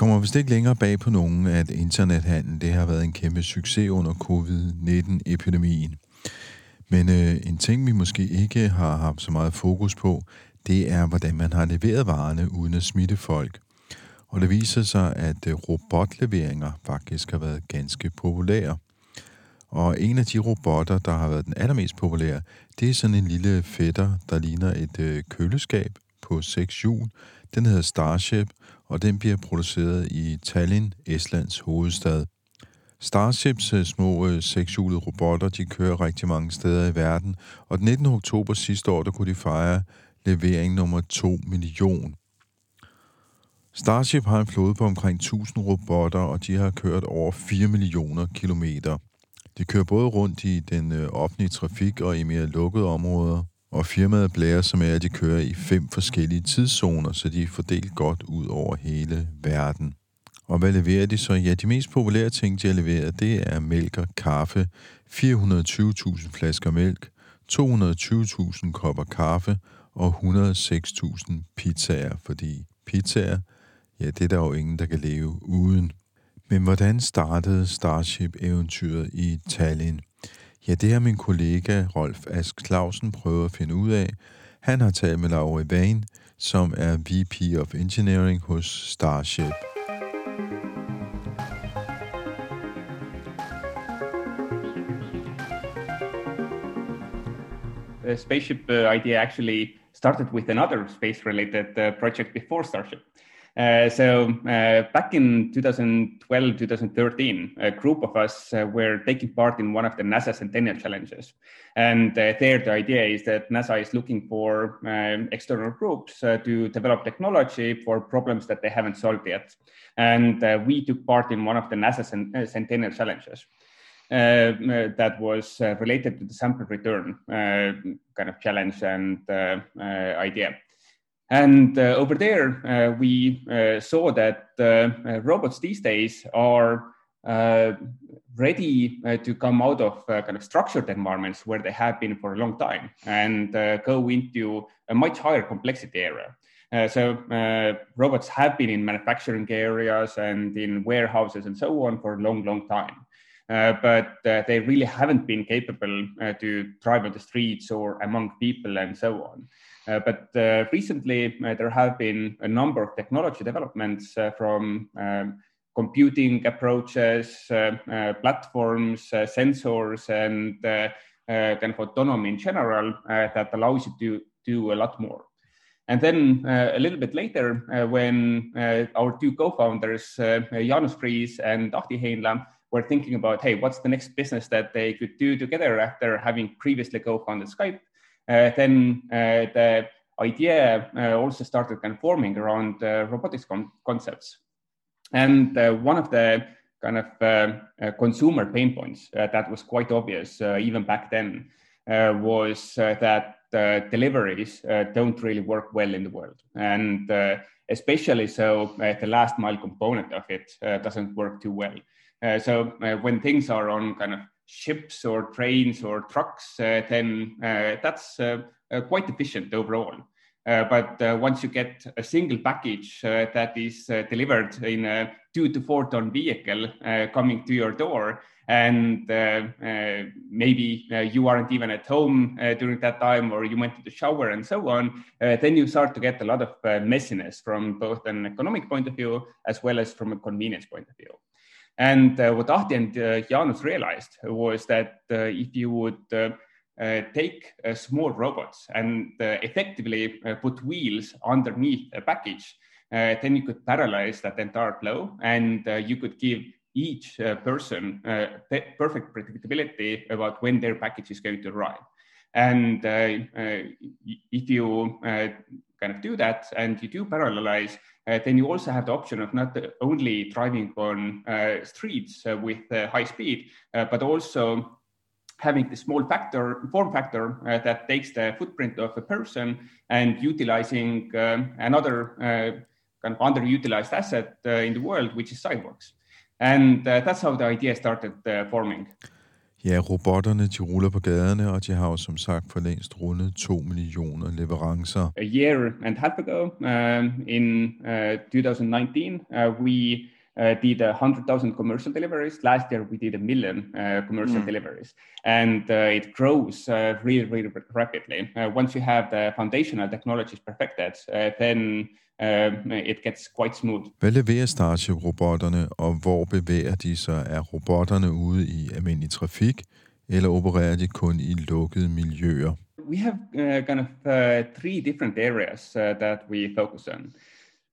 Kommer vist ikke længere bag på nogen, at internethandel det har været en kæmpe succes under covid-19-epidemien. Men øh, en ting, vi måske ikke har haft så meget fokus på, det er, hvordan man har leveret varerne uden at smitte folk. Og det viser sig, at øh, robotleveringer faktisk har været ganske populære. Og en af de robotter, der har været den allermest populære, det er sådan en lille fætter, der ligner et øh, køleskab på seks hjul. Den hedder Starship, og den bliver produceret i Tallinn, Estlands hovedstad. Starships øh, små øh, sekshjulede robotter, de kører rigtig mange steder i verden, og den 19. oktober sidste år, der kunne de fejre levering nummer 2 million. Starship har en flåde på omkring 1000 robotter, og de har kørt over 4 millioner kilometer. De kører både rundt i den øh, offentlige trafik og i mere lukkede områder, og firmaet blærer sig med, at de kører i fem forskellige tidszoner, så de er fordelt godt ud over hele verden. Og hvad leverer de så? Ja, de mest populære ting, de har leveret, det er mælk og kaffe, 420.000 flasker mælk, 220.000 kopper kaffe og 106.000 pizzaer, fordi pizzaer, ja, det er der jo ingen, der kan leve uden. Men hvordan startede Starship-eventyret i Tallinn? Ja, det har min kollega Rolf Ask Clausen prøvet at finde ud af. Han har talt med Laura Vane, som er VP of Engineering hos Starship. the spaceship uh, idea actually started with another space related uh, project before Starship. Uh, so uh, back in 2012, 2013, a group of us uh, were taking part in one of the NASA Centennial Challenges. And uh, there, the idea is that NASA is looking for um, external groups to develop technology for problems that they haven't solved yet. And we took part in one of the NASA Centennial Challenges. Uh, that was uh, related to the sample return uh, kind of challenge and idea. And uh, over there, uh, we uh, saw that robots these days are ready uh, to come out of uh, kind of structured environments where they have been for a long time and uh, go into a much higher complexity area. so robots have been in manufacturing areas and in warehouses and so on for a long, long time. Uh, but uh, they really haven't been capable uh, to drive on the streets or among people and so on. Uh, but uh, recently, there have been a number of technology developments from um, computing approaches, platforms, sensors, and kind of autonomy in general that allows you to do a lot more. And then uh, a little bit later, uh, when uh, our two co-founders, Janus Friis and Ahti Heinla, were thinking about, hey, what's the next business that they could do together after having previously co-founded Skype? Uh, then uh, the idea uh, also started kind of forming around uh, robotics con- concepts. And uh, one of the kind of uh, consumer pain points that was quite obvious even back then was that deliveries don't really work well in the world. And especially so the last mile component of it doesn't work too well. Uh, so uh, when things are on kind of ships or trains or trucks, uh, then that's quite efficient overall. Uh, but uh, once you get a single package uh, that is delivered in a two to four ton vehicle coming to your door, and maybe you aren't even at home during that time, or you went to the shower and so on, then you start to get a lot of messiness from both an economic point of view as well as from a convenience point of view. And uh, what Ahti and uh, Janus realized was that uh, if you would uh, uh, take small robots and effectively put wheels underneath a package, then you could parallelize that entire flow and you could give each person perfect predictability about when their package is going to arrive. And if you kind of do that and you do parallelize, uh, then you also have the option of not only driving on uh, streets uh, with high speed, but also having the small factor form factor uh, that takes the footprint of a person and utilizing another uh, kind of underutilized asset uh, in the world, which is sidewalks. And that's how the idea started forming. Ja, robotterne de ruller på gaderne, og de har jo som sagt for længst rundet 2 millioner leverancer. A year and a half ago, um, in uh, 2019, uh, we uh, did 100,000 commercial deliveries. Last year, we did a million uh, commercial mm. deliveries. And uh, it grows uh, really, really rapidly. Uh, once you have the foundational technologies perfected, uh, then uh, it gets quite smooth. Hvad leverer Starship-robotterne, og hvor bevæger de sig? Er robotterne ude i almindelig trafik, eller opererer de kun i lukkede miljøer? We have uh, kind of uh, three different areas uh, that we focus on.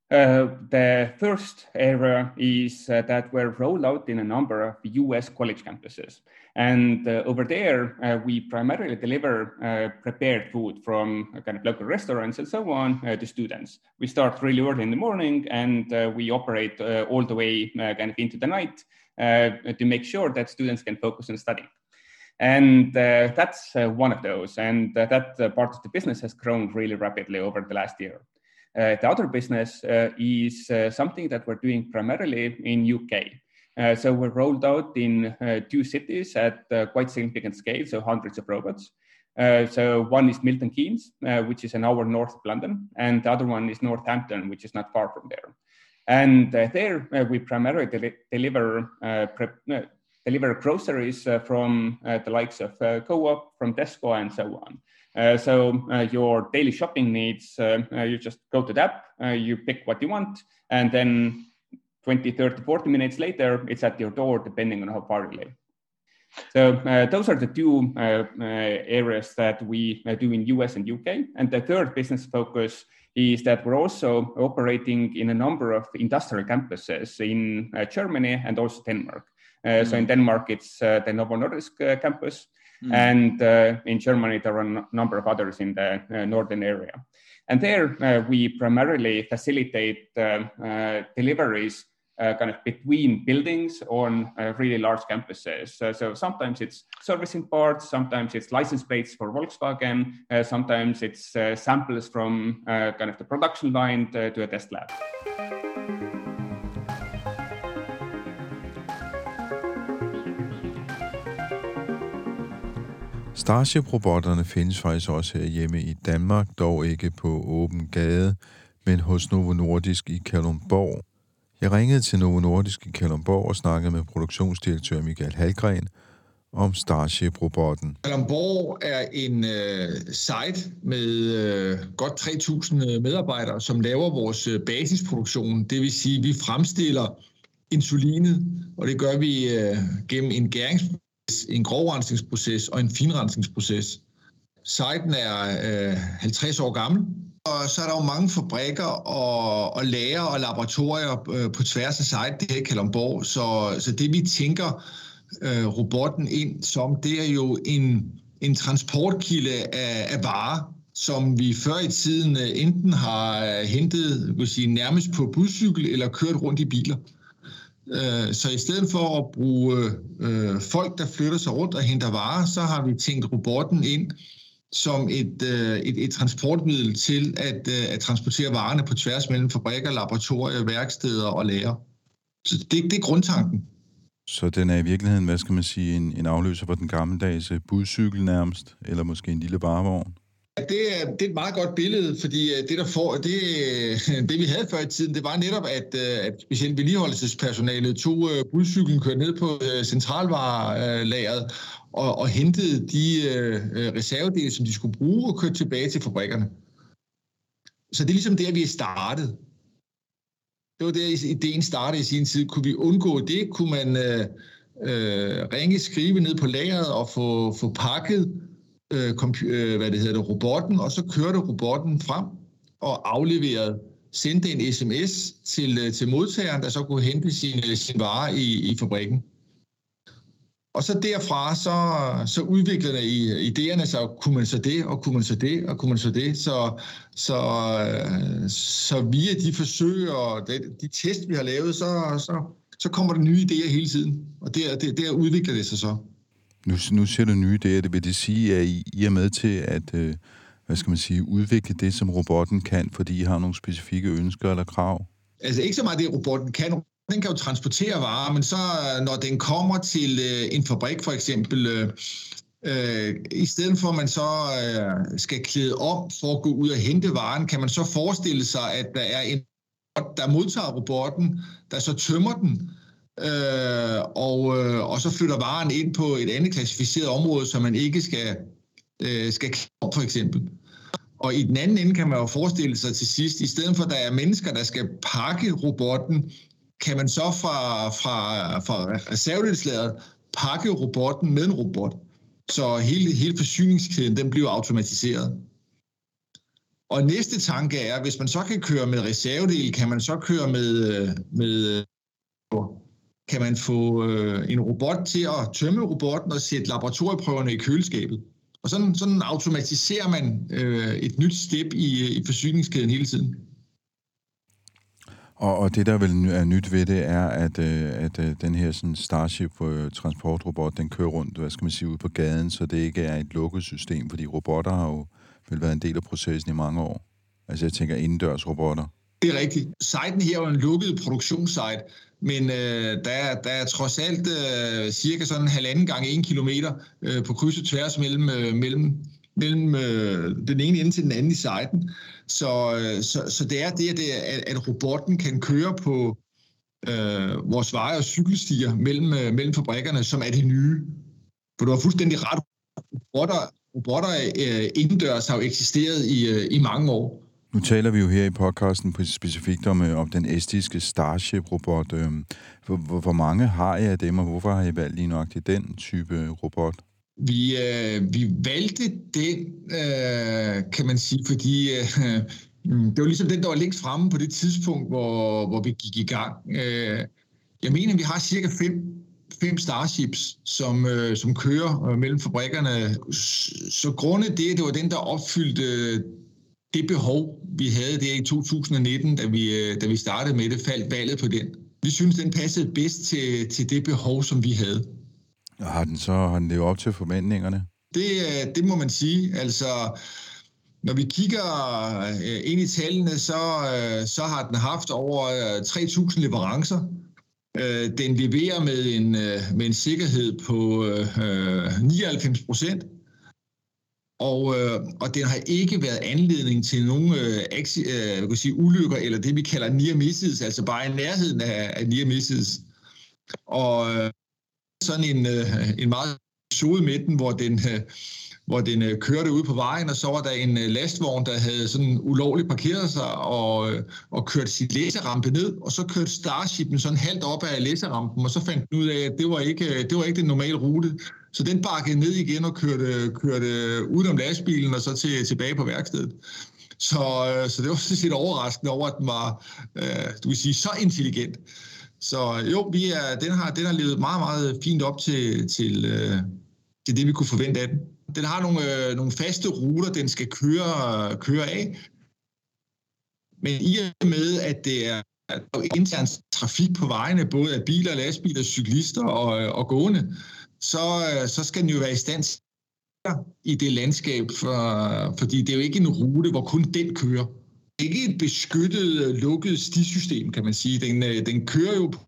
Uh, the first area is uh, that we're rolled out in a number of US college campuses. And uh, over there, uh, we primarily deliver uh, prepared food from kind of local restaurants and so on uh, to students. We start really early in the morning and we operate all the way kind of into the night to make sure that students can focus on studying. And that's one of those. And that part of the business has grown really rapidly over the last year. Uh, the other business uh, is uh, something that we're doing primarily in UK. Uh, so we're rolled out in uh, two cities at uh, quite significant scale, so hundreds of robots. so one is Milton Keynes, which is an hour north of London, and the other one is Northampton, which is not far from there. And there we primarily de- deliver pre- deliver groceries from the likes of Co-op, from Tesco, and so on. Uh, so uh, your daily shopping needs, uh, you just go to the app, you pick what you want, and then 20, 30, 40 minutes later, it's at your door, depending on how far you live. So uh, those are the two uh, uh, areas that we do in US and UK. And the third business focus is that we're also operating in a number of industrial campuses in Germany and also Denmark. Mm-hmm. So in Denmark, it's the Novo Nordisk campus. Mm. And uh, in Germany, there are a number of others in the uh, northern area. And there uh, we primarily facilitate deliveries uh, kind of between buildings on uh, really large campuses. Uh, so sometimes it's servicing parts, sometimes it's license plates for Volkswagen, sometimes it's samples from kind of the production line to, to a test lab. Starship-robotterne findes faktisk også hjemme i Danmark, dog ikke på åben gade, men hos Novo Nordisk i Kalundborg. Jeg ringede til Novo Nordisk i Kalundborg og snakkede med produktionsdirektør Michael Halgren om Starship-robotten. Kalundborg er en øh, site med øh, godt 3.000 øh, medarbejdere, som laver vores øh, basisproduktion. Det vil sige, at vi fremstiller insulinet, og det gør vi øh, gennem en gæringsproces en grovrensningsproces og en finrensningsproces. Siten er øh, 50 år gammel, og så er der jo mange fabrikker og, og lager og laboratorier øh, på tværs af site, det her Kalundborg. Så, så det vi tænker øh, robotten ind som, det er jo en, en transportkilde af, af varer, som vi før i tiden øh, enten har øh, hentet vil sige, nærmest på buscykel eller kørt rundt i biler. Øh, så i stedet for at bruge øh, folk, der flytter sig rundt og henter varer, så har vi tænkt robotten ind som et, øh, et, et transportmiddel til at, øh, at transportere varerne på tværs mellem fabrikker, laboratorier, værksteder og lager. Så det, det er grundtanken. Så den er i virkeligheden, hvad skal man sige, en, en afløser for den gammeldags øh, budcykel nærmest, eller måske en lille varevogn? Det er, det er et meget godt billede, fordi øh, det, der får, det, øh, det vi havde før i tiden, det var netop, at, øh, at specielt vedligeholdelsespersonalet tog budcyklen, kørte ned på centralvarelageret og, og hentede de uh, reservedele, som de skulle bruge, og kørte tilbage til fabrikkerne. Så det er ligesom der, vi er startet. Det var der, ideen startede i sin tid. Kunne vi undgå det? Kunne man øh, øh, ringe, skrive ned på lageret og få, få pakket øh, øh, hvad det hedder det, robotten, og så kørte robotten frem og afleverede, sendte en sms til, øh, til modtageren, der så kunne hente sin, øh, sin vare i, i fabrikken. Og så derfra, så, så udviklerne i øh, idéerne så kunne man så det, og kunne man så det, og kunne man så det. Så, så, øh, så via de forsøg og de, de test, vi har lavet, så, så, så kommer der nye idéer hele tiden. Og der, der, der udvikler det sig så. Nu, nu ser du nye idéer. Det vil det sige, at I, I er med til at øh, hvad skal man sige, udvikle det, som robotten kan, fordi I har nogle specifikke ønsker eller krav? Altså ikke så meget det, robotten kan den kan jo transportere varer, men så øh, når den kommer til øh, en fabrik for eksempel, øh, øh, i stedet for at man så øh, skal klæde om for at gå ud og hente varen, kan man så forestille sig, at der er en der modtager robotten, der så tømmer den, øh, og, øh, og så flytter varen ind på et andet klassificeret område, så man ikke skal, øh, skal op, for eksempel. Og i den anden ende kan man jo forestille sig til sidst, i stedet for at der er mennesker, der skal pakke robotten, kan man så fra, fra, fra reservedelslageret pakke robotten med en robot. Så hele, hele forsyningskæden den bliver automatiseret. Og næste tanke er, hvis man så kan køre med reservedel, kan man så køre med, øh, med kan man få øh, en robot til at tømme robotten og sætte laboratorieprøverne i køleskabet. Og sådan, sådan automatiserer man øh, et nyt step i, i forsyningskæden hele tiden. Og, og det, der vel er nyt ved det, er, at, øh, at øh, den her sådan Starship øh, transportrobot, den kører rundt, hvad skal man sige, ude på gaden, så det ikke er et lukket system, fordi robotter har jo vel været en del af processen i mange år. Altså jeg tænker indendørs robotter. Det er rigtigt. Siten her er en lukket produktionssite, men øh, der, er, der er trods alt øh, cirka sådan en halvanden gange en kilometer øh, på kryds og tværs mellem, øh, mellem mellem øh, den ene ende til den anden i sejten. Så, øh, så, så det er det, at, at robotten kan køre på øh, vores veje og cykelstier mellem, øh, mellem fabrikkerne, som er det nye. For du har fuldstændig ret. Robotter, robotter øh, indendørs har jo eksisteret i, øh, i mange år. Nu taler vi jo her i podcasten på specifikt om, øh, om den estiske Starship-robot. Øh, hvor, hvor mange har I af dem, og hvorfor har I valgt lige nøjagtigt den type øh, robot? Vi, øh, vi valgte den, øh, kan man sige, fordi øh, mm, det var ligesom den, der var længst fremme på det tidspunkt, hvor, hvor vi gik i gang. Øh, jeg mener, vi har cirka fem, fem Starships, som, øh, som kører øh, mellem fabrikkerne. Så grundet det, det var den, der opfyldte det behov, vi havde der i 2019, da vi, øh, da vi startede med det, faldt valget på den. Vi synes, den passede bedst til, til det behov, som vi havde. Har den så har den levet op til forventningerne? Det, øh, det må man sige. Altså, når vi kigger øh, ind i tallene, så, så har den haft over 3.000 leverancer. Den leverer med en, med en sikkerhed på 99 procent. Og, øh, og den har ikke været anledning til nogen øh, øh kan sige, ulykker, eller det vi kalder near misses, altså bare i nærheden af, af near misses. Og øh, sådan en, øh, en meget episode med den, hvor den, øh, hvor den øh, kørte ud på vejen, og så var der en lastvogn, der havde sådan ulovligt parkeret sig og, og kørt sit læserampe ned, og så kørte Starshipen sådan halvt op af læserampen, og så fandt den ud af, at det var ikke, det var ikke den normale rute. Så den bakkede ned igen og kørte, kørte ud om lastbilen og så til, tilbage på værkstedet. Så, øh, så det var sådan set overraskende over, at den var, øh, du vil sige, så intelligent. Så jo, vi er, den, har, den har levet meget, meget fint op til, til, øh, til det, vi kunne forvente af den. Den har nogle, øh, nogle faste ruter, den skal køre, køre af. Men i og med, at det er intern trafik på vejene, både af biler, lastbiler, cyklister og, øh, og gående, øh, så skal den jo være i stand i det landskab, for, fordi det er jo ikke en rute, hvor kun den kører ikke et beskyttet, øh, lukket stisystem, kan man sige. Den, øh, den kører jo på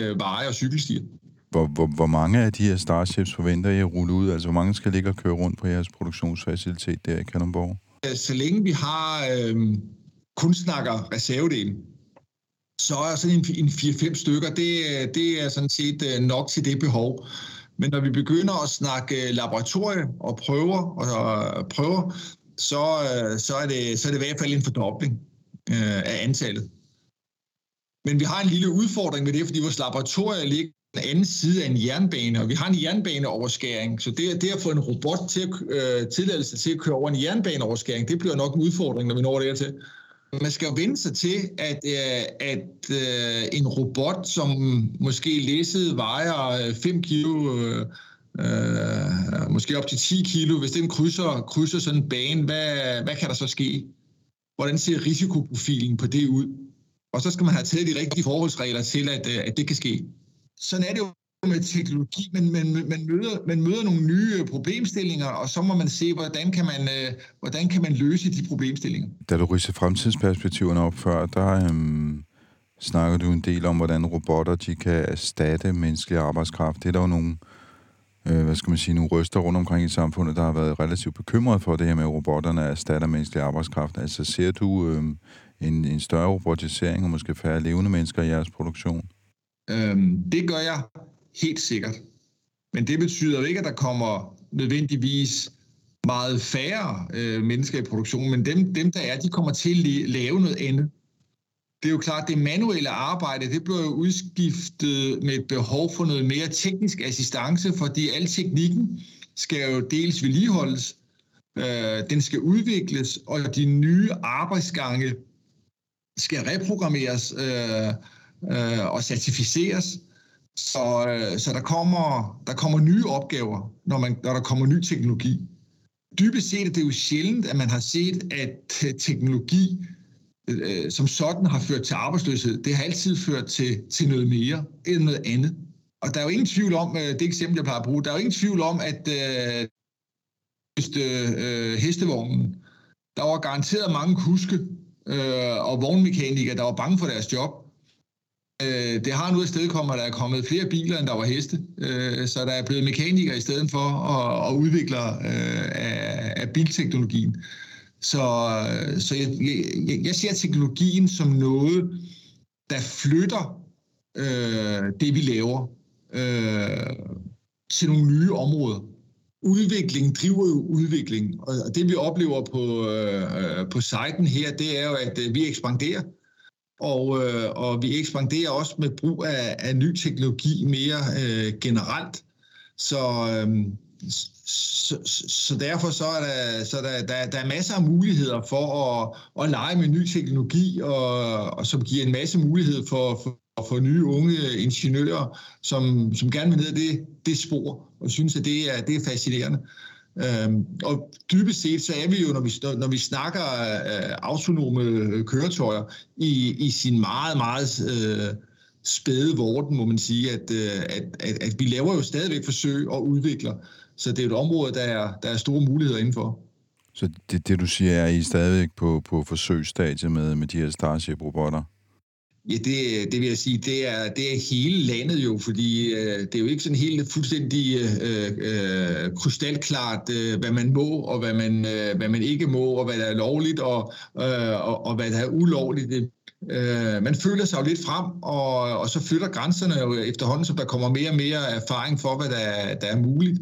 øh, veje og cykelstier. Hvor, hvor, hvor mange af de her Starships forventer I at rulle ud? Altså, hvor mange skal ligge og køre rundt på jeres produktionsfacilitet der i Kalundborg? Så længe vi har øh, kun snakker reservedelen, så er sådan en, en 4-5 stykker, det, det er sådan set nok til det behov. Men når vi begynder at snakke øh, laboratorie og prøver, og øh, prøver så, øh, så, er det, så er det i hvert fald en fordobling øh, af antallet. Men vi har en lille udfordring med det, fordi vores laboratorier ligger den anden side af en jernbane, og vi har en jernbaneoverskæring, så det, det at få en robot til at, øh, tilladelse til at køre over en jernbaneoverskæring, det bliver nok en udfordring, når vi når dertil. Man skal jo vende sig til, at, øh, at øh, en robot, som måske læsset vejer øh, 5 kilo, øh, måske op til 10 kilo, hvis den krydser, krydser sådan en bane, hvad, hvad kan der så ske? Hvordan ser risikoprofilen på det ud? Og så skal man have taget de rigtige forholdsregler til, at, at det kan ske sådan er det jo med teknologi, men man, man, møder, man møder nogle nye problemstillinger, og så må man se, hvordan kan man, øh, hvordan kan man løse de problemstillinger. Da du ryser fremtidsperspektiverne op før, der øhm, snakker du en del om, hvordan robotter de kan erstatte menneskelig arbejdskraft. Det er der jo nogle, øh, hvad skal man sige, nogle røster rundt omkring i samfundet, der har været relativt bekymret for det her med, at robotterne erstatter menneskelig arbejdskraft. Altså ser du øh, en, en større robotisering og måske færre levende mennesker i jeres produktion? Øhm, det gør jeg helt sikkert. Men det betyder jo ikke, at der kommer nødvendigvis meget færre øh, mennesker i produktionen, men dem, dem, der er, de kommer til at lave noget andet. Det er jo klart, at det manuelle arbejde, det bliver jo udskiftet med et behov for noget mere teknisk assistance, fordi al teknikken skal jo dels vedligeholdes, øh, den skal udvikles, og de nye arbejdsgange skal reprogrammeres, øh, øh, og certificeres. Så, øh, så der, kommer, der kommer nye opgaver, når, man, når der kommer ny teknologi. Dybest set er det jo sjældent, at man har set, at øh, teknologi øh, som sådan har ført til arbejdsløshed. Det har altid ført til, til noget mere end noget andet. Og der er jo ingen tvivl om, øh, det eksempel, jeg plejer at bruge, der er jo ingen tvivl om, at øh, øh, øh, hestevognen, der var garanteret mange kuske øh, og vognmekanikere, der var bange for deres job. Øh, det har nu et sted kommet, at der er kommet flere biler, end der var heste. Øh, så der er blevet mekanikere i stedet for og, og udvikle øh, af, af bilteknologien. Så, øh, så jeg, jeg, jeg ser teknologien som noget, der flytter øh, det, vi laver, øh, til nogle nye områder. Udvikling driver jo udvikling, og det vi oplever på, øh, øh, på siten her, det er jo, at øh, vi ekspanderer og, øh, og vi ekspanderer også med brug af, af ny teknologi mere øh, generelt. Så, øh, så, så derfor så er der, så der, der, der er masser af muligheder for at, at lege med ny teknologi, og, og som giver en masse mulighed for, for, for nye unge ingeniører, som, som gerne vil ned det, det spor, og synes, at det er, det er fascinerende. Øhm, og dybest set så er vi jo, når vi, når vi snakker øh, autonome øh, køretøjer, i, i sin meget, meget øh, spæde vorden, må man sige, at, øh, at, at, at vi laver jo stadigvæk forsøg og udvikler. Så det er et område, der er, der er store muligheder indenfor. Så det, det du siger, er I stadigvæk på, på forsøgsstadiet med, med de her Starship-robotter? Ja, det, det vil jeg sige, det er, det er hele landet jo, fordi øh, det er jo ikke sådan helt fuldstændig øh, øh, krystalklart, øh, hvad man må og hvad man, øh, hvad man ikke må, og hvad der er lovligt og, øh, og, og hvad der er ulovligt. Øh, man føler sig jo lidt frem, og, og så flytter grænserne jo efterhånden, så der kommer mere og mere erfaring for, hvad der, der er muligt.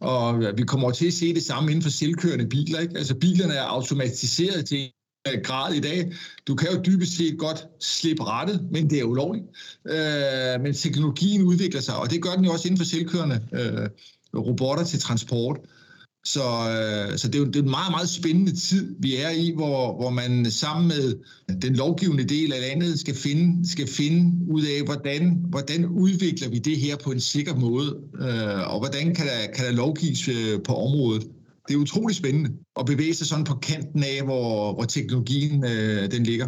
Og vi kommer til at se det samme inden for selvkørende biler. Ikke? Altså bilerne er automatiseret til Øh, grad i dag. Du kan jo dybest set godt slippe rettet, men det er ulovligt. Øh, men teknologien udvikler sig, og det gør den jo også inden for selvkørende øh, robotter til transport. Så, øh, så det, er jo, det er en meget, meget spændende tid, vi er i, hvor, hvor man sammen med den lovgivende del af landet skal finde, skal finde ud af, hvordan, hvordan udvikler vi det her på en sikker måde, øh, og hvordan kan der, kan der lovgives øh, på området det er utrolig spændende at bevæge sig sådan på kanten af, hvor, hvor teknologien øh, den ligger.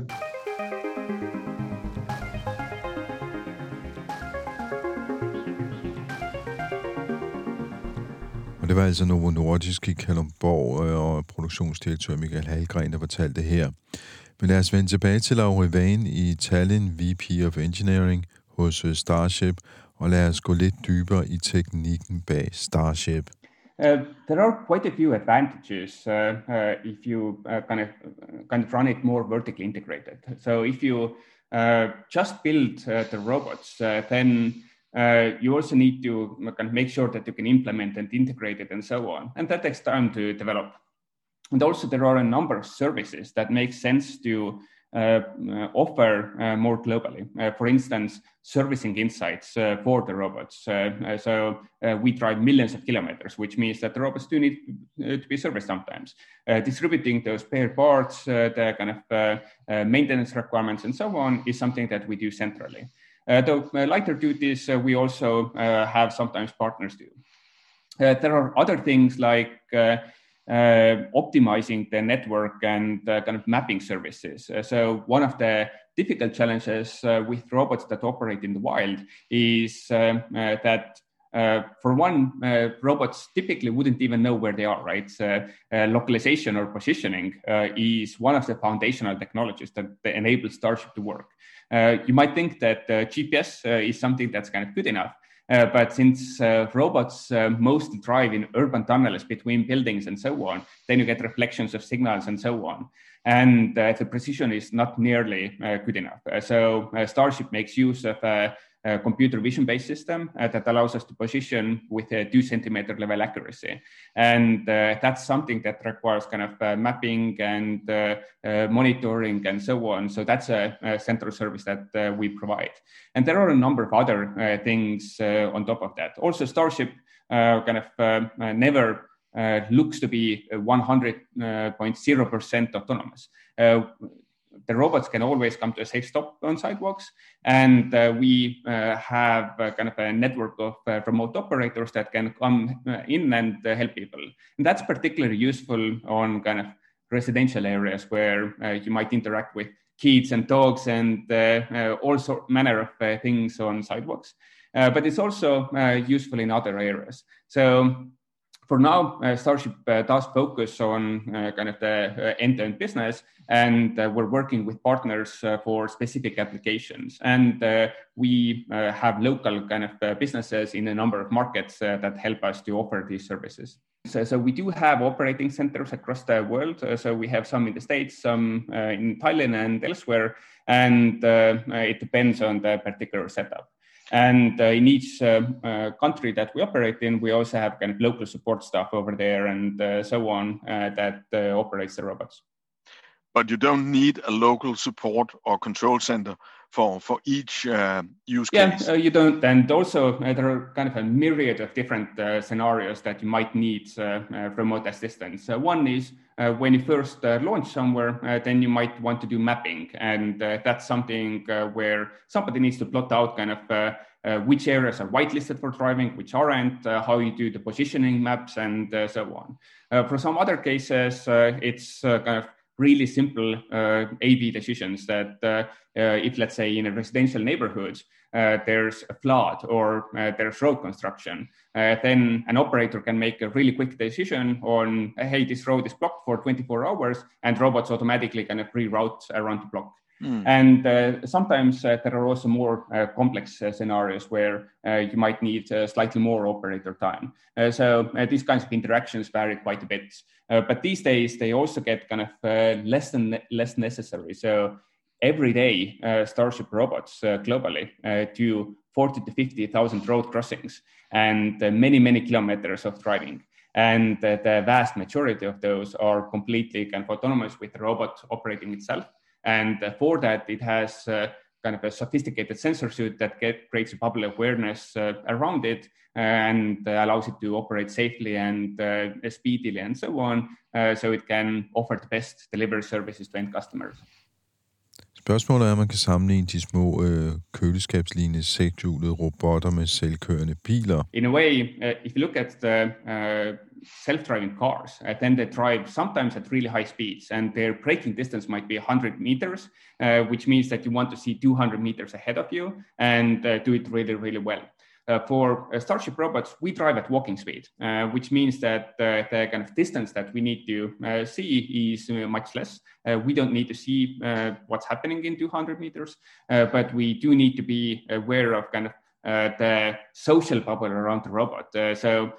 Og det var altså Novo Nordisk i Kalumborg øh, og produktionsdirektør Michael Halgren, der fortalte det her. Men lad os vende tilbage til Laura Vane i Tallinn, VP of Engineering hos øh, Starship, og lad os gå lidt dybere i teknikken bag Starship. Uh, there are quite a few advantages uh, uh, if you uh, kind of kind of run it more vertically integrated. So if you uh, just build the robots, then you also need to kind of make sure that you can implement and integrate it and so on, and that takes time to develop. And also, there are a number of services that make sense to uh, uh, Uh, offer uh, more globally. Uh, for instance, servicing insights uh, for the robots. so we drive millions of kilometers, which means that the robots do need to be serviced sometimes. distributing those spare parts, the kind of maintenance requirements, and so on is something that we do centrally. though lighter duties, we also have sometimes partners do. there are other things like uh, optimizing the network and uh, kind of mapping services. Uh, so one of the difficult challenges uh, with robots that operate in the wild is um, uh, that uh, for one, robots typically wouldn't even know where they are, right? localization or positioning is one of the foundational technologies that enable Starship to work. you might think that GPS is something that's kind of good enough, uh, but since uh, robots uh, mostly drive in urban tunnels between buildings and so on, then you get reflections of signals and so on. And the precision is not nearly good enough. so Starship makes use of a computer vision based system uh, that allows us to position with a two centimeter level accuracy. And uh, that's something that requires kind of uh, mapping and uh, uh, monitoring and so on. So that's a, a central service that uh, we provide. And there are a number of other things on top of that. Also, Starship kind of um, never uh, looks to be 100.0% autonomous. The robots can always come to a safe stop on sidewalks. And uh, we uh, have uh, kind of a network of uh, remote operators that can come uh, in and uh, help people. And that's particularly useful on kind of residential areas where you might interact with kids and dogs and all sort manner of things on sidewalks. but it's also useful in other areas. So for now, uh, Starship uh, does focus on uh, kind of the end-to-end business, and we're working with partners for specific applications. And we have local kind of businesses in a number of markets that help us to offer these services. So, so, we do have operating centers across the world. Uh, so we have some in the States, some uh, in Thailand and elsewhere, and uh, it depends on the particular setup. And uh, in each uh, uh, country that we operate in, we also have kind of local support staff over there and so on that operates the robots but you don't need a local support or control center for for each uh, use case. Yeah, uh, you don't. And also, uh, there are kind of a myriad of different uh, scenarios that you might need uh, uh, remote assistance. one is when you first launch somewhere, then you might want to do mapping, and that's something where somebody needs to plot out kind of. which areas are whitelisted for driving, which aren't, how you do the positioning maps, and so on. for some other cases, it's kind of really simple uh, A/B decisions. That uh, uh, if, let's say, in a residential neighborhood, uh, there's a flood or uh, there's road construction, uh, then an operator can make a really quick decision on, hey, this road is blocked for 24 hours, and robots automatically kind of reroute around the block. Mm. And uh, sometimes uh, there are also more uh, complex uh, scenarios where uh, you might need uh, slightly more operator time. so these kinds of interactions vary quite a bit. but these days, they also get kind of less than less necessary. So every day, Starship robots globally do 40 to 50,000 road crossings and many, many kilometers of driving and the vast majority of those are completely kind of autonomous with the robot operating itself. And for that, it has uh, kind of a sophisticated sensor suite that get, creates a public awareness uh, around it and allows it to operate safely and uh, speedily and so on, uh, so it can offer the best delivery services to end customers. Spørgsmålet er, om man kan sammenligne de små øh, køleskabslignende sekshjulede robotter med selvkørende biler. In a way, uh, if you look at the uh, self-driving cars, uh, then they drive sometimes at really high speeds, and their braking distance might be 100 meters, uh, which means that you want to see 200 meters ahead of you and uh, do it really, really well. Uh, for uh, Starship robots, we drive at walking speed, uh, which means that the kind of distance that we need to see is much less. we don't need to see what's happening in 200 meters, but we do need to be aware of kind of the social bubble around the robot. so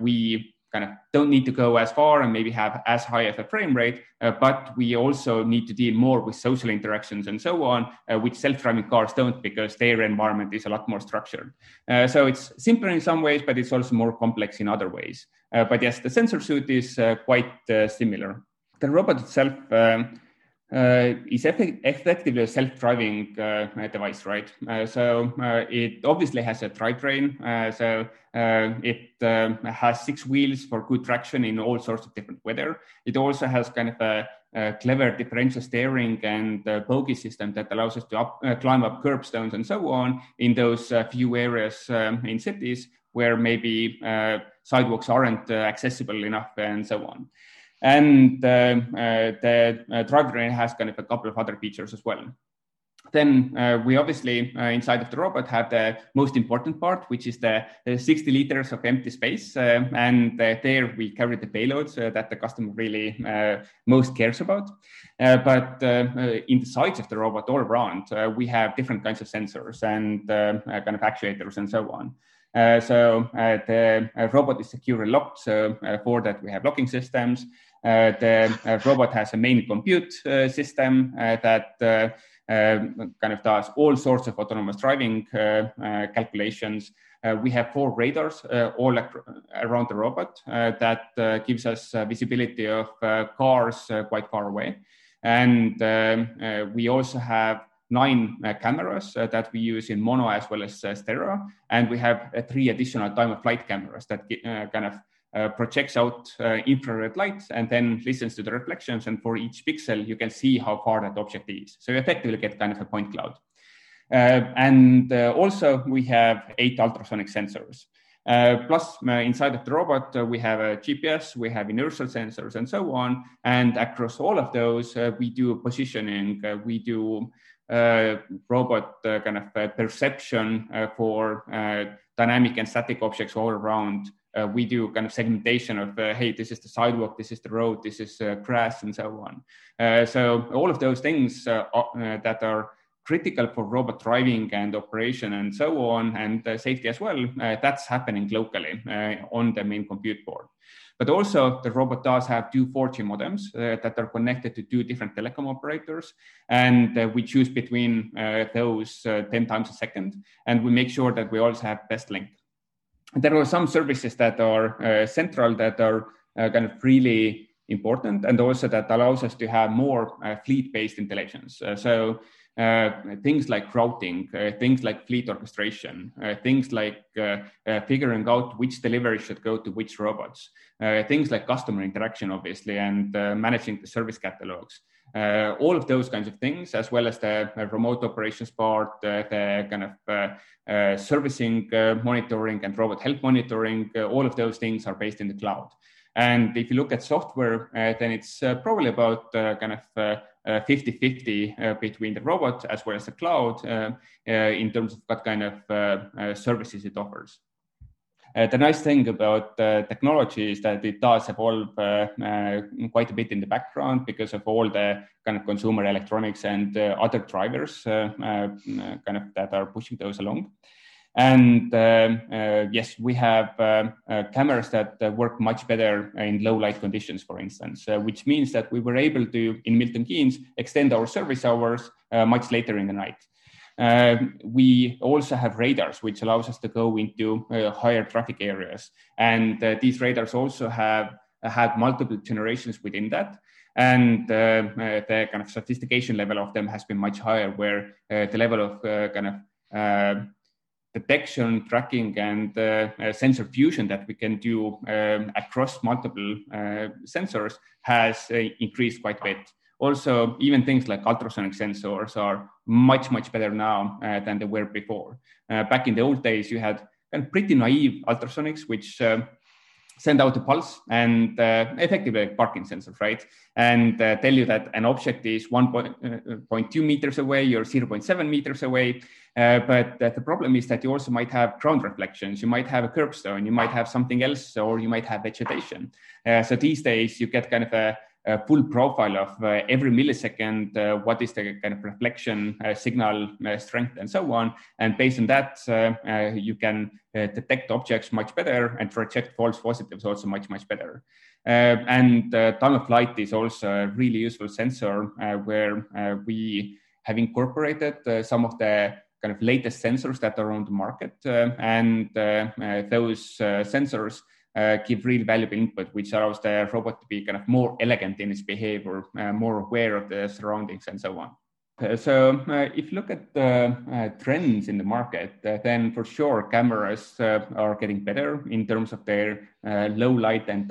we kind of don't need to go as far and maybe have as high of a frame rate, uh, but we also need to deal more with social interactions and so on, uh, which self-driving cars don't because their environment is a lot more structured. Uh, so it's simpler in some ways, but it's also more complex in other ways. Uh, but yes, the sensor suite is uh, quite uh, similar. The robot itself um, uh, is effectively a self-driving uh, device, right? Uh, so uh, it obviously has a drivetrain. Uh, so uh, it has six wheels for good traction in all sorts of different weather. It also has kind of a, a clever differential steering and bogie system that allows us to up, climb up curbstones and so on in those few areas um, in cities where maybe sidewalks aren't accessible enough and so on. And uh, uh, the uh, drivetrain has kind of a couple of other features as well. Then uh, we obviously uh, inside of the robot have the most important part, which is the, the 60 liters of empty space. Uh, and there we carry the payloads that the customer really most cares about. but in the sides of the robot all around, we have different kinds of sensors and kind of actuators and so on. Uh, so uh, the uh, robot is securely locked. So for that, we have locking systems. Uh, the uh, robot has a main compute uh, system that kind of does all sorts of autonomous driving calculations. Uh, we have four radars uh, all around the robot uh, that gives us visibility of cars quite far away. And um, we also have nine uh, cameras uh, that we use in mono as well as uh, stereo. And we have three additional time of flight cameras that kind of uh, projects out uh, infrared light and then listens to the reflections. And for each pixel, you can see how far that object is. So you effectively get kind of a point cloud. Uh, and also, we have eight ultrasonic sensors. plus, inside of the robot, we have a GPS, we have inertial sensors, and so on. And across all of those, we do positioning, we do uh, robot uh, kind of uh, perception for dynamic and static objects all around. We do kind of segmentation of, hey, this is the sidewalk, this is the road, this is grass, and so on. so all of those things that are critical for robot driving and operation and so on, and uh, safety as well, uh, that's happening locally uh, on the main compute board. But also the robot does have two 4G modems uh, that are connected to two different telecom operators. And uh, we choose between uh, those uh, 10 times a second. And we make sure that we also have best link. There are some services that are uh, central that are uh, kind of really important and also that allows us to have more fleet-based intelligence. so uh, things like routing, uh, things like fleet orchestration, uh, things like uh, uh, figuring out which delivery should go to which robots, uh, things like customer interaction, obviously, and managing the service catalogs. Uh, all of those kinds of things, as well as the uh, remote operations part, uh, the kind of servicing monitoring and robot health monitoring, all of those things are based in the cloud. And if you look at software, then it's probably about kind of 50-50 uh, uh, between the robot as well as the cloud uh, in terms of what kind of services it offers. Uh, the nice thing about uh, technology is that it does evolve uh, quite a bit in the background because of all the kind of consumer electronics and other drivers kind of that are pushing those along. And uh, yes, we have uh, uh, cameras that work much better in low light conditions, for instance, which means that we were able to, in Milton Keynes, extend our service hours much later in the night. Uh, we also have radars, which allows us to go into uh, higher traffic areas. And uh, these radars also have had multiple generations within that. And the kind of sophistication level of them has been much higher, where the level of kind of detection, tracking, and uh, uh, sensor fusion that we can do um, across multiple uh, sensors has uh, increased quite a bit. Also, even things like ultrasonic sensors are much, much better now uh, than they were before. Uh, back in the old days, you had kind of pretty naive ultrasonics, which send out a pulse and uh, effectively parking sensors, right? And uh, tell you that an object is 1.2 meters away or 0.7 meters away. Uh, but the problem is that you also might have ground reflections, you might have a curbstone, you might have something else, or you might have vegetation. Uh, so these days you get kind of a full profile of uh, every millisecond, uh, what is the kind of reflection, uh, signal strength, and so on. And based on that, you can detect objects much better and reject false positives also much, much better. and time of flight is also a really useful sensor where we have incorporated some of the kind of latest sensors that are on the market. Uh, and uh, uh, those sensors uh, give real valuable input, which allows the robot to be kind of more elegant in its behavior, uh, more aware of the surroundings, and so on. Uh, so uh, if you look at the uh, trends in the market, then for sure cameras are getting better in terms of their low light and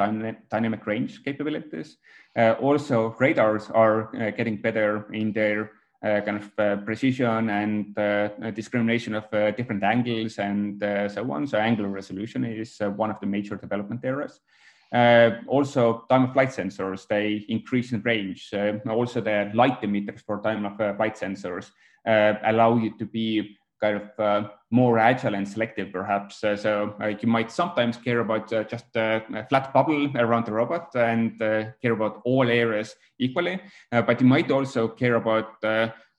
dynamic range capabilities. also, radars are getting better in their uh, kind of uh, precision and uh, discrimination of different angles and so on. So angular resolution is one of the major development areas. Uh, also, time of flight sensors, they increase in range. Uh, also, the light emitters for time of uh, flight sensors uh, allow you to be kind of uh, more agile and selective, perhaps. Uh, so you might sometimes care about just a flat bubble around the robot and care about all areas equally, but you might also care about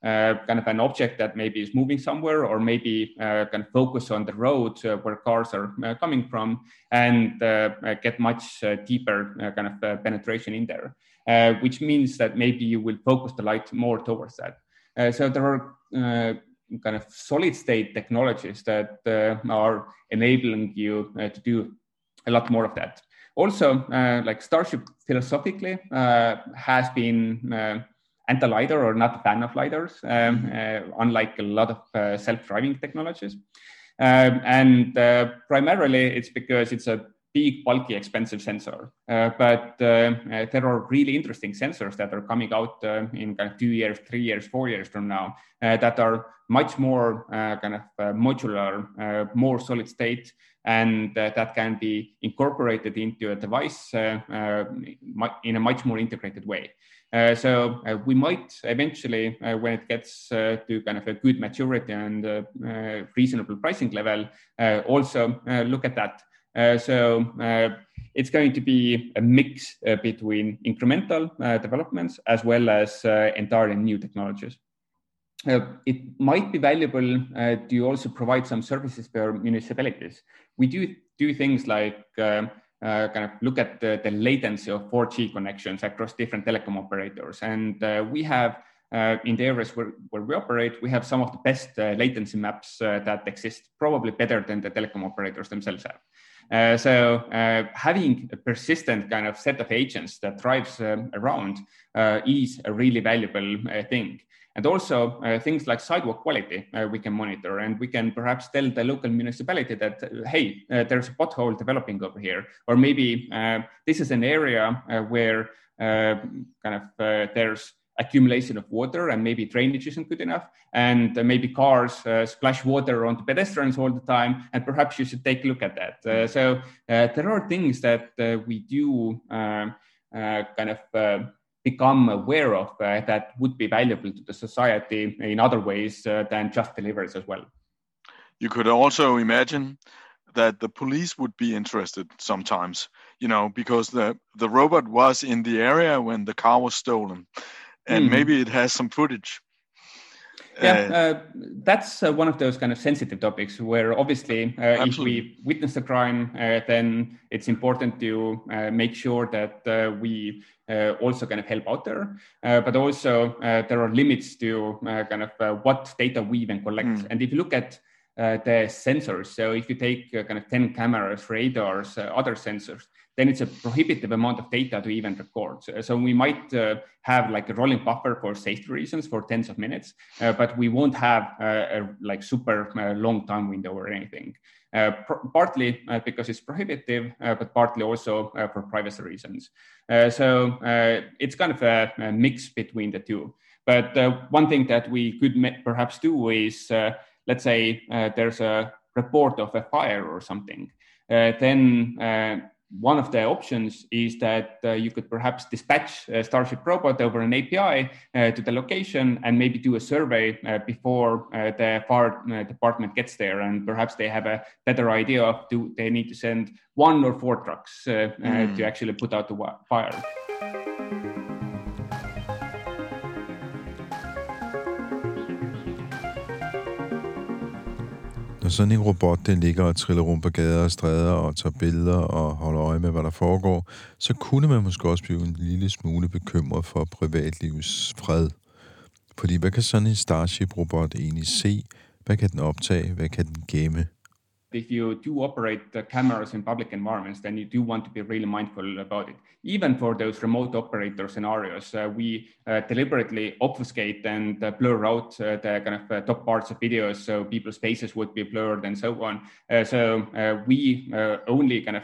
uh, kind of an object that maybe is moving somewhere or maybe uh, can focus on the road uh, where cars are uh, coming from and uh, uh, get much deeper kind of penetration in there, which means that maybe you will focus the light more towards that. so there are kind of solid state technologies that are enabling you to do a lot more of that. Also, like Starship philosophically has been anti-lidar or not a fan of lidars, um, mm-hmm. uh, unlike a lot of uh, self-driving technologies. Um, and uh, primarily, it's because it's a big, bulky, expensive sensor. Uh, but uh, uh, there are really interesting sensors that are coming out in kind of two years, three years, four years from now that are much more uh, kind of uh, modular, uh, more solid state, and that can be incorporated into a device in a much more integrated way. Uh, so uh, we might eventually, uh, when it gets to kind of a good maturity and reasonable pricing level, also look at that. so it's going to be a mix between incremental developments as well as entirely new technologies. Uh, it might be valuable uh, to also provide some services for municipalities. We do do things like uh, uh, kind of look at the, the, latency of 4G connections across different telecom operators. And uh, we have, uh, in the areas where, where we operate, we have some of the best latency maps that exist, probably better than the telecom operators themselves have. So having a persistent kind of set of agents that drives um, around is a really valuable thing. And also uh, things like sidewalk quality uh, we can monitor and we can perhaps tell the local municipality that, uh, hey, uh, there's a pothole developing over here. Or maybe uh, this is an area uh, where kind of there's accumulation of water and maybe drainage isn't good enough and maybe cars splash water onto pedestrians all the time and perhaps you should take a look at that. so there are things that we do kind of become aware of uh, that would be valuable to the society in other ways uh, than just deliveries as well. You could also imagine that the police would be interested sometimes, you know, because the, the robot was in the area when the car was stolen and mm. maybe it has some footage yeah, uh, uh, that's uh, one of those kind of sensitive topics where obviously, uh, if we witness a crime, uh, then it's important to uh, make sure that we also kind of help out there. but also, there are limits to kind of what data we even collect. Mm. And if you look at the sensors, so if you take kind of 10 cameras, radars, other sensors, then it's a prohibitive amount of data to even record. So, so we might uh, have like a rolling buffer for safety reasons for tens of minutes, uh, but we won't have uh, a like super uh, long time window or anything. Uh, pr- partly uh, because it's prohibitive, but partly also for privacy reasons. so it's kind of a, a, mix between the two. But one thing that we could perhaps do is, let's say there's a report of a fire or something, then one of the options is that uh, you could perhaps dispatch a Starship robot over an API uh, to the location and maybe do a survey uh, before uh, the fire uh, department gets there. And perhaps they have a better idea of do they need to send one or four trucks mm. to actually put out the fire. Sådan en robot, den ligger og triller rundt på gader og stræder og tager billeder og holder øje med, hvad der foregår, så kunne man måske også blive en lille smule bekymret for privatlivets fred. Fordi hvad kan sådan en Starship-robot egentlig se? Hvad kan den optage? Hvad kan den gemme? If you do operate the cameras in public environments, then you do want to be really mindful about it. Even for those remote operator scenarios, uh, we uh, deliberately obfuscate and uh, blur out uh, the kind of uh, top parts of videos so people's faces would be blurred and so on. Uh, so we only kind of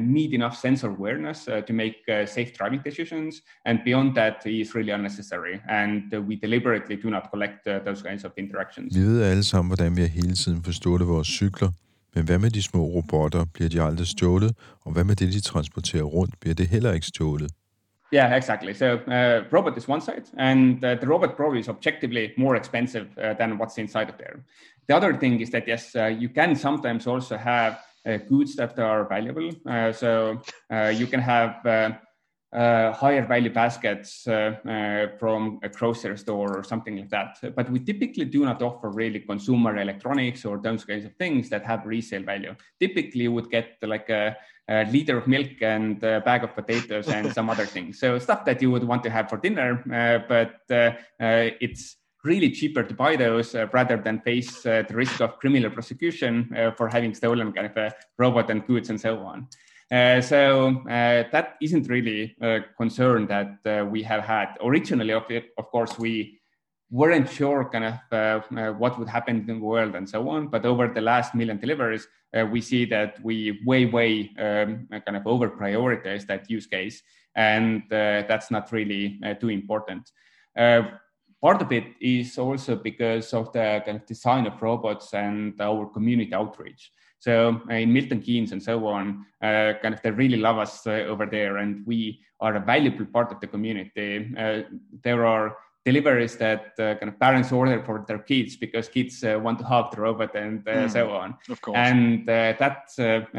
need enough sensor awareness to make safe driving decisions. And beyond that is really unnecessary. And we deliberately do not collect those kinds of interactions. Vi ved alle sammen, hvordan vi hele tiden forstår vores cykler. Men hvad med de små robotter? Bliver de aldrig stjålet? Og hvad med det, de transporterer rundt? Bliver det heller ikke stjålet? Yeah, exactly. So uh, robot is one side, and uh, the robot probably is objectively more expensive uh, than what's inside of there. The other thing is that yes, uh, you can sometimes also have uh, goods that are valuable. Uh, so you can have higher value baskets uh, uh, from a grocery store or something like that. But we typically do not offer really consumer electronics or those kinds of things that have resale value. Typically, you would get like a, a liter of milk and a bag of potatoes and some other things. So stuff that you would want to have for dinner, but it's really cheaper to buy those uh, rather than face uh, the risk of criminal prosecution uh, for having stolen kind of a robot and goods and so on. Uh, so uh, that isn't really a concern that uh, we have had originally. Of, it, of course, we weren't sure kind of what would happen in the world and so on. But over the last million deliveries, we see that we way, way um, kind of over prioritize that use case, and that's not really too important part of it is also because of the kind of design of robots and our community outreach. So uh, in Milton Keynes and so on, uh, kind of they really love us uh, over there, and we are a valuable part of the community. Uh, there are deliveries that uh, kind of parents order for their kids because kids uh, want to hug the robot and mm, so on. Of course. And that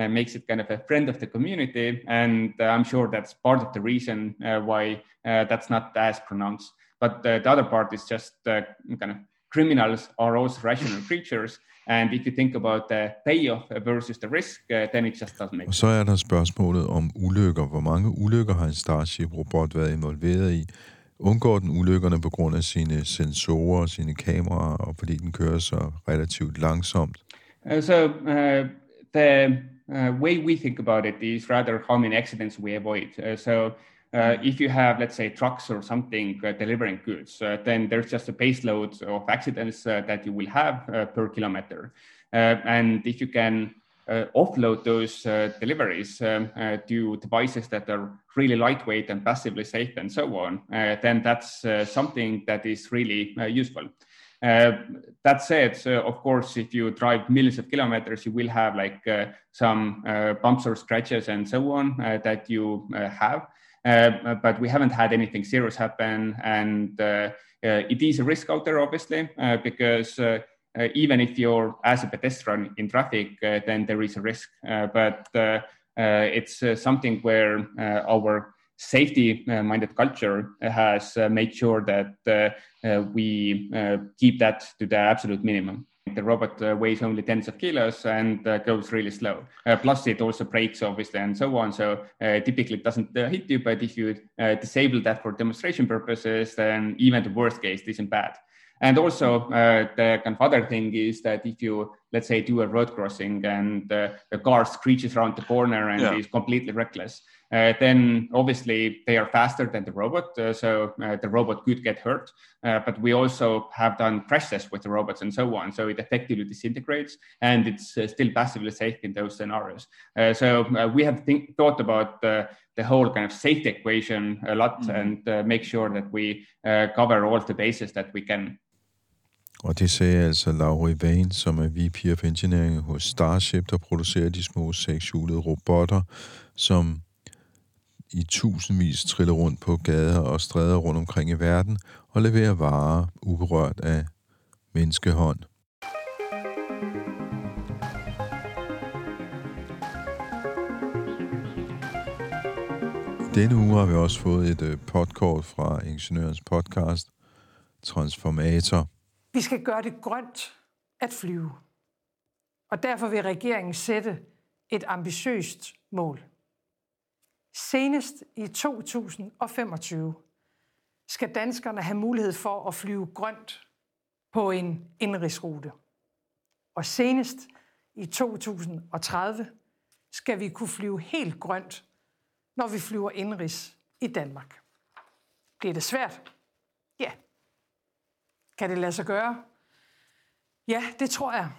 makes it kind of a friend of the community, and I'm sure that's part of the reason why that's not as pronounced. But the other part is just kind of criminals are also rational creatures. And if you think about the payoff versus the risk, uh, then it just doesn't make Og så er der spørgsmålet om ulykker. Hvor mange ulykker har en Starship-robot været involveret i? Undgår den ulykkerne på grund af sine sensorer og sine kameraer, og fordi den kører så relativt langsomt? Uh, so uh, the uh, way we think about it is rather how many accidents we avoid. Uh, so Uh, if you have, let's say, trucks or something uh, delivering goods, uh, then there's just a base load of accidents uh, that you will have uh, per kilometer. Uh, and if you can offload those deliveries um, to devices that are really lightweight and passively safe and so on, then that's something that is really useful. that said, of course, if you drive millions of kilometers, you will have like some bumps or scratches and so on that you have. Uh, but we haven't had anything serious happen. And uh, uh, it is a risk out there, obviously, uh, because uh, uh, even if you're as a pedestrian in traffic, then there is a risk. but it's something where our safety minded culture has made sure that we keep that to the absolute minimum the robot uh, weighs only tens of kilos and uh, goes really slow. Uh, plus, it also brakes, obviously, and so on. So typically, it doesn't hit you. But if you disable that for demonstration purposes, then even the worst case isn't bad. And also, uh, the kind of other thing is that if you, let's say, do a road crossing and uh, the car screeches around the corner and yeah. is completely reckless, uh, then obviously they are faster than the robot, uh, so uh, the robot could get hurt. but we also have done crash tests with the robots and so on, so it effectively disintegrates and it's still passively safe in those scenarios. so we have think- thought about the whole kind of safety equation a lot mm-hmm. and uh, make sure that we uh, cover all the bases that we can. Og det sagde altså Lauri Vain, som er VP of Engineering hos Starship, der producerer de små sekshjulede robotter, som i tusindvis triller rundt på gader og stræder rundt omkring i verden og leverer varer uberørt af menneskehånd. Denne uge har vi også fået et øh, podcast fra Ingeniørens podcast, Transformator. Vi skal gøre det grønt at flyve. Og derfor vil regeringen sætte et ambitiøst mål. Senest i 2025 skal danskerne have mulighed for at flyve grønt på en indrigsrute. Og senest i 2030 skal vi kunne flyve helt grønt, når vi flyver indrigs i Danmark. Bliver det svært? Ja. Kan det lade sig gøre? Ja, det tror jeg.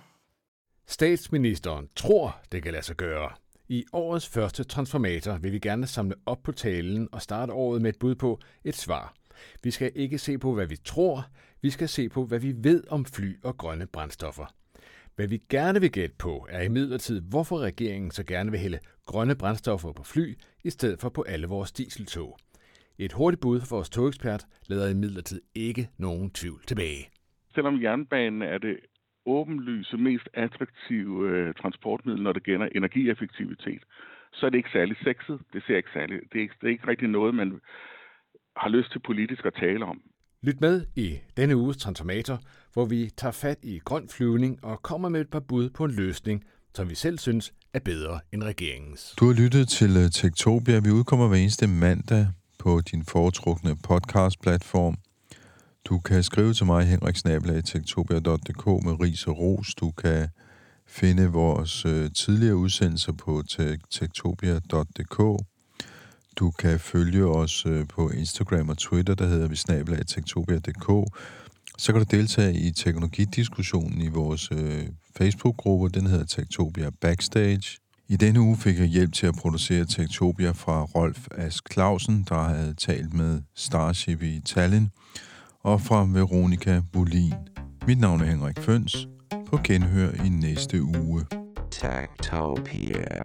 Statsministeren tror, det kan lade sig gøre. I årets første transformator vil vi gerne samle op på talen og starte året med et bud på et svar. Vi skal ikke se på, hvad vi tror, vi skal se på, hvad vi ved om fly og grønne brændstoffer. Hvad vi gerne vil gætte på, er imidlertid, hvorfor regeringen så gerne vil hælde grønne brændstoffer på fly, i stedet for på alle vores dieseltog. Et hurtigt bud for vores togekspert lader imidlertid ikke nogen tvivl tilbage. Selvom jernbanen er det åbenlyse, mest attraktive øh, transportmiddel, når det gælder energieffektivitet, så er det ikke særlig sexet. Det, ser ikke særlig, det, er ikke, det er ikke rigtig noget, man har lyst til politisk at tale om. Lyt med i denne uges Transformator, hvor vi tager fat i grøn flyvning og kommer med et par bud på en løsning, som vi selv synes er bedre end regeringens. Du har lyttet til øh, Tektopia. Vi udkommer hver eneste mandag på din foretrukne podcast-platform. Du kan skrive til mig, henriksnabelag.tektopia.dk med ris og ros. Du kan finde vores øh, tidligere udsendelser på tektopia.dk. Du kan følge os øh, på Instagram og Twitter, der hedder vi snabelag.tektopia.dk. Så kan du deltage i teknologidiskussionen i vores øh, Facebook-gruppe, den hedder Tektopia Backstage. I denne uge fik jeg hjælp til at producere Tektopia fra Rolf Ask Clausen, der havde talt med Starship i Tallinn, og fra Veronika Bolin. Mit navn er Henrik Føns. På genhør i næste uge. Techtopia.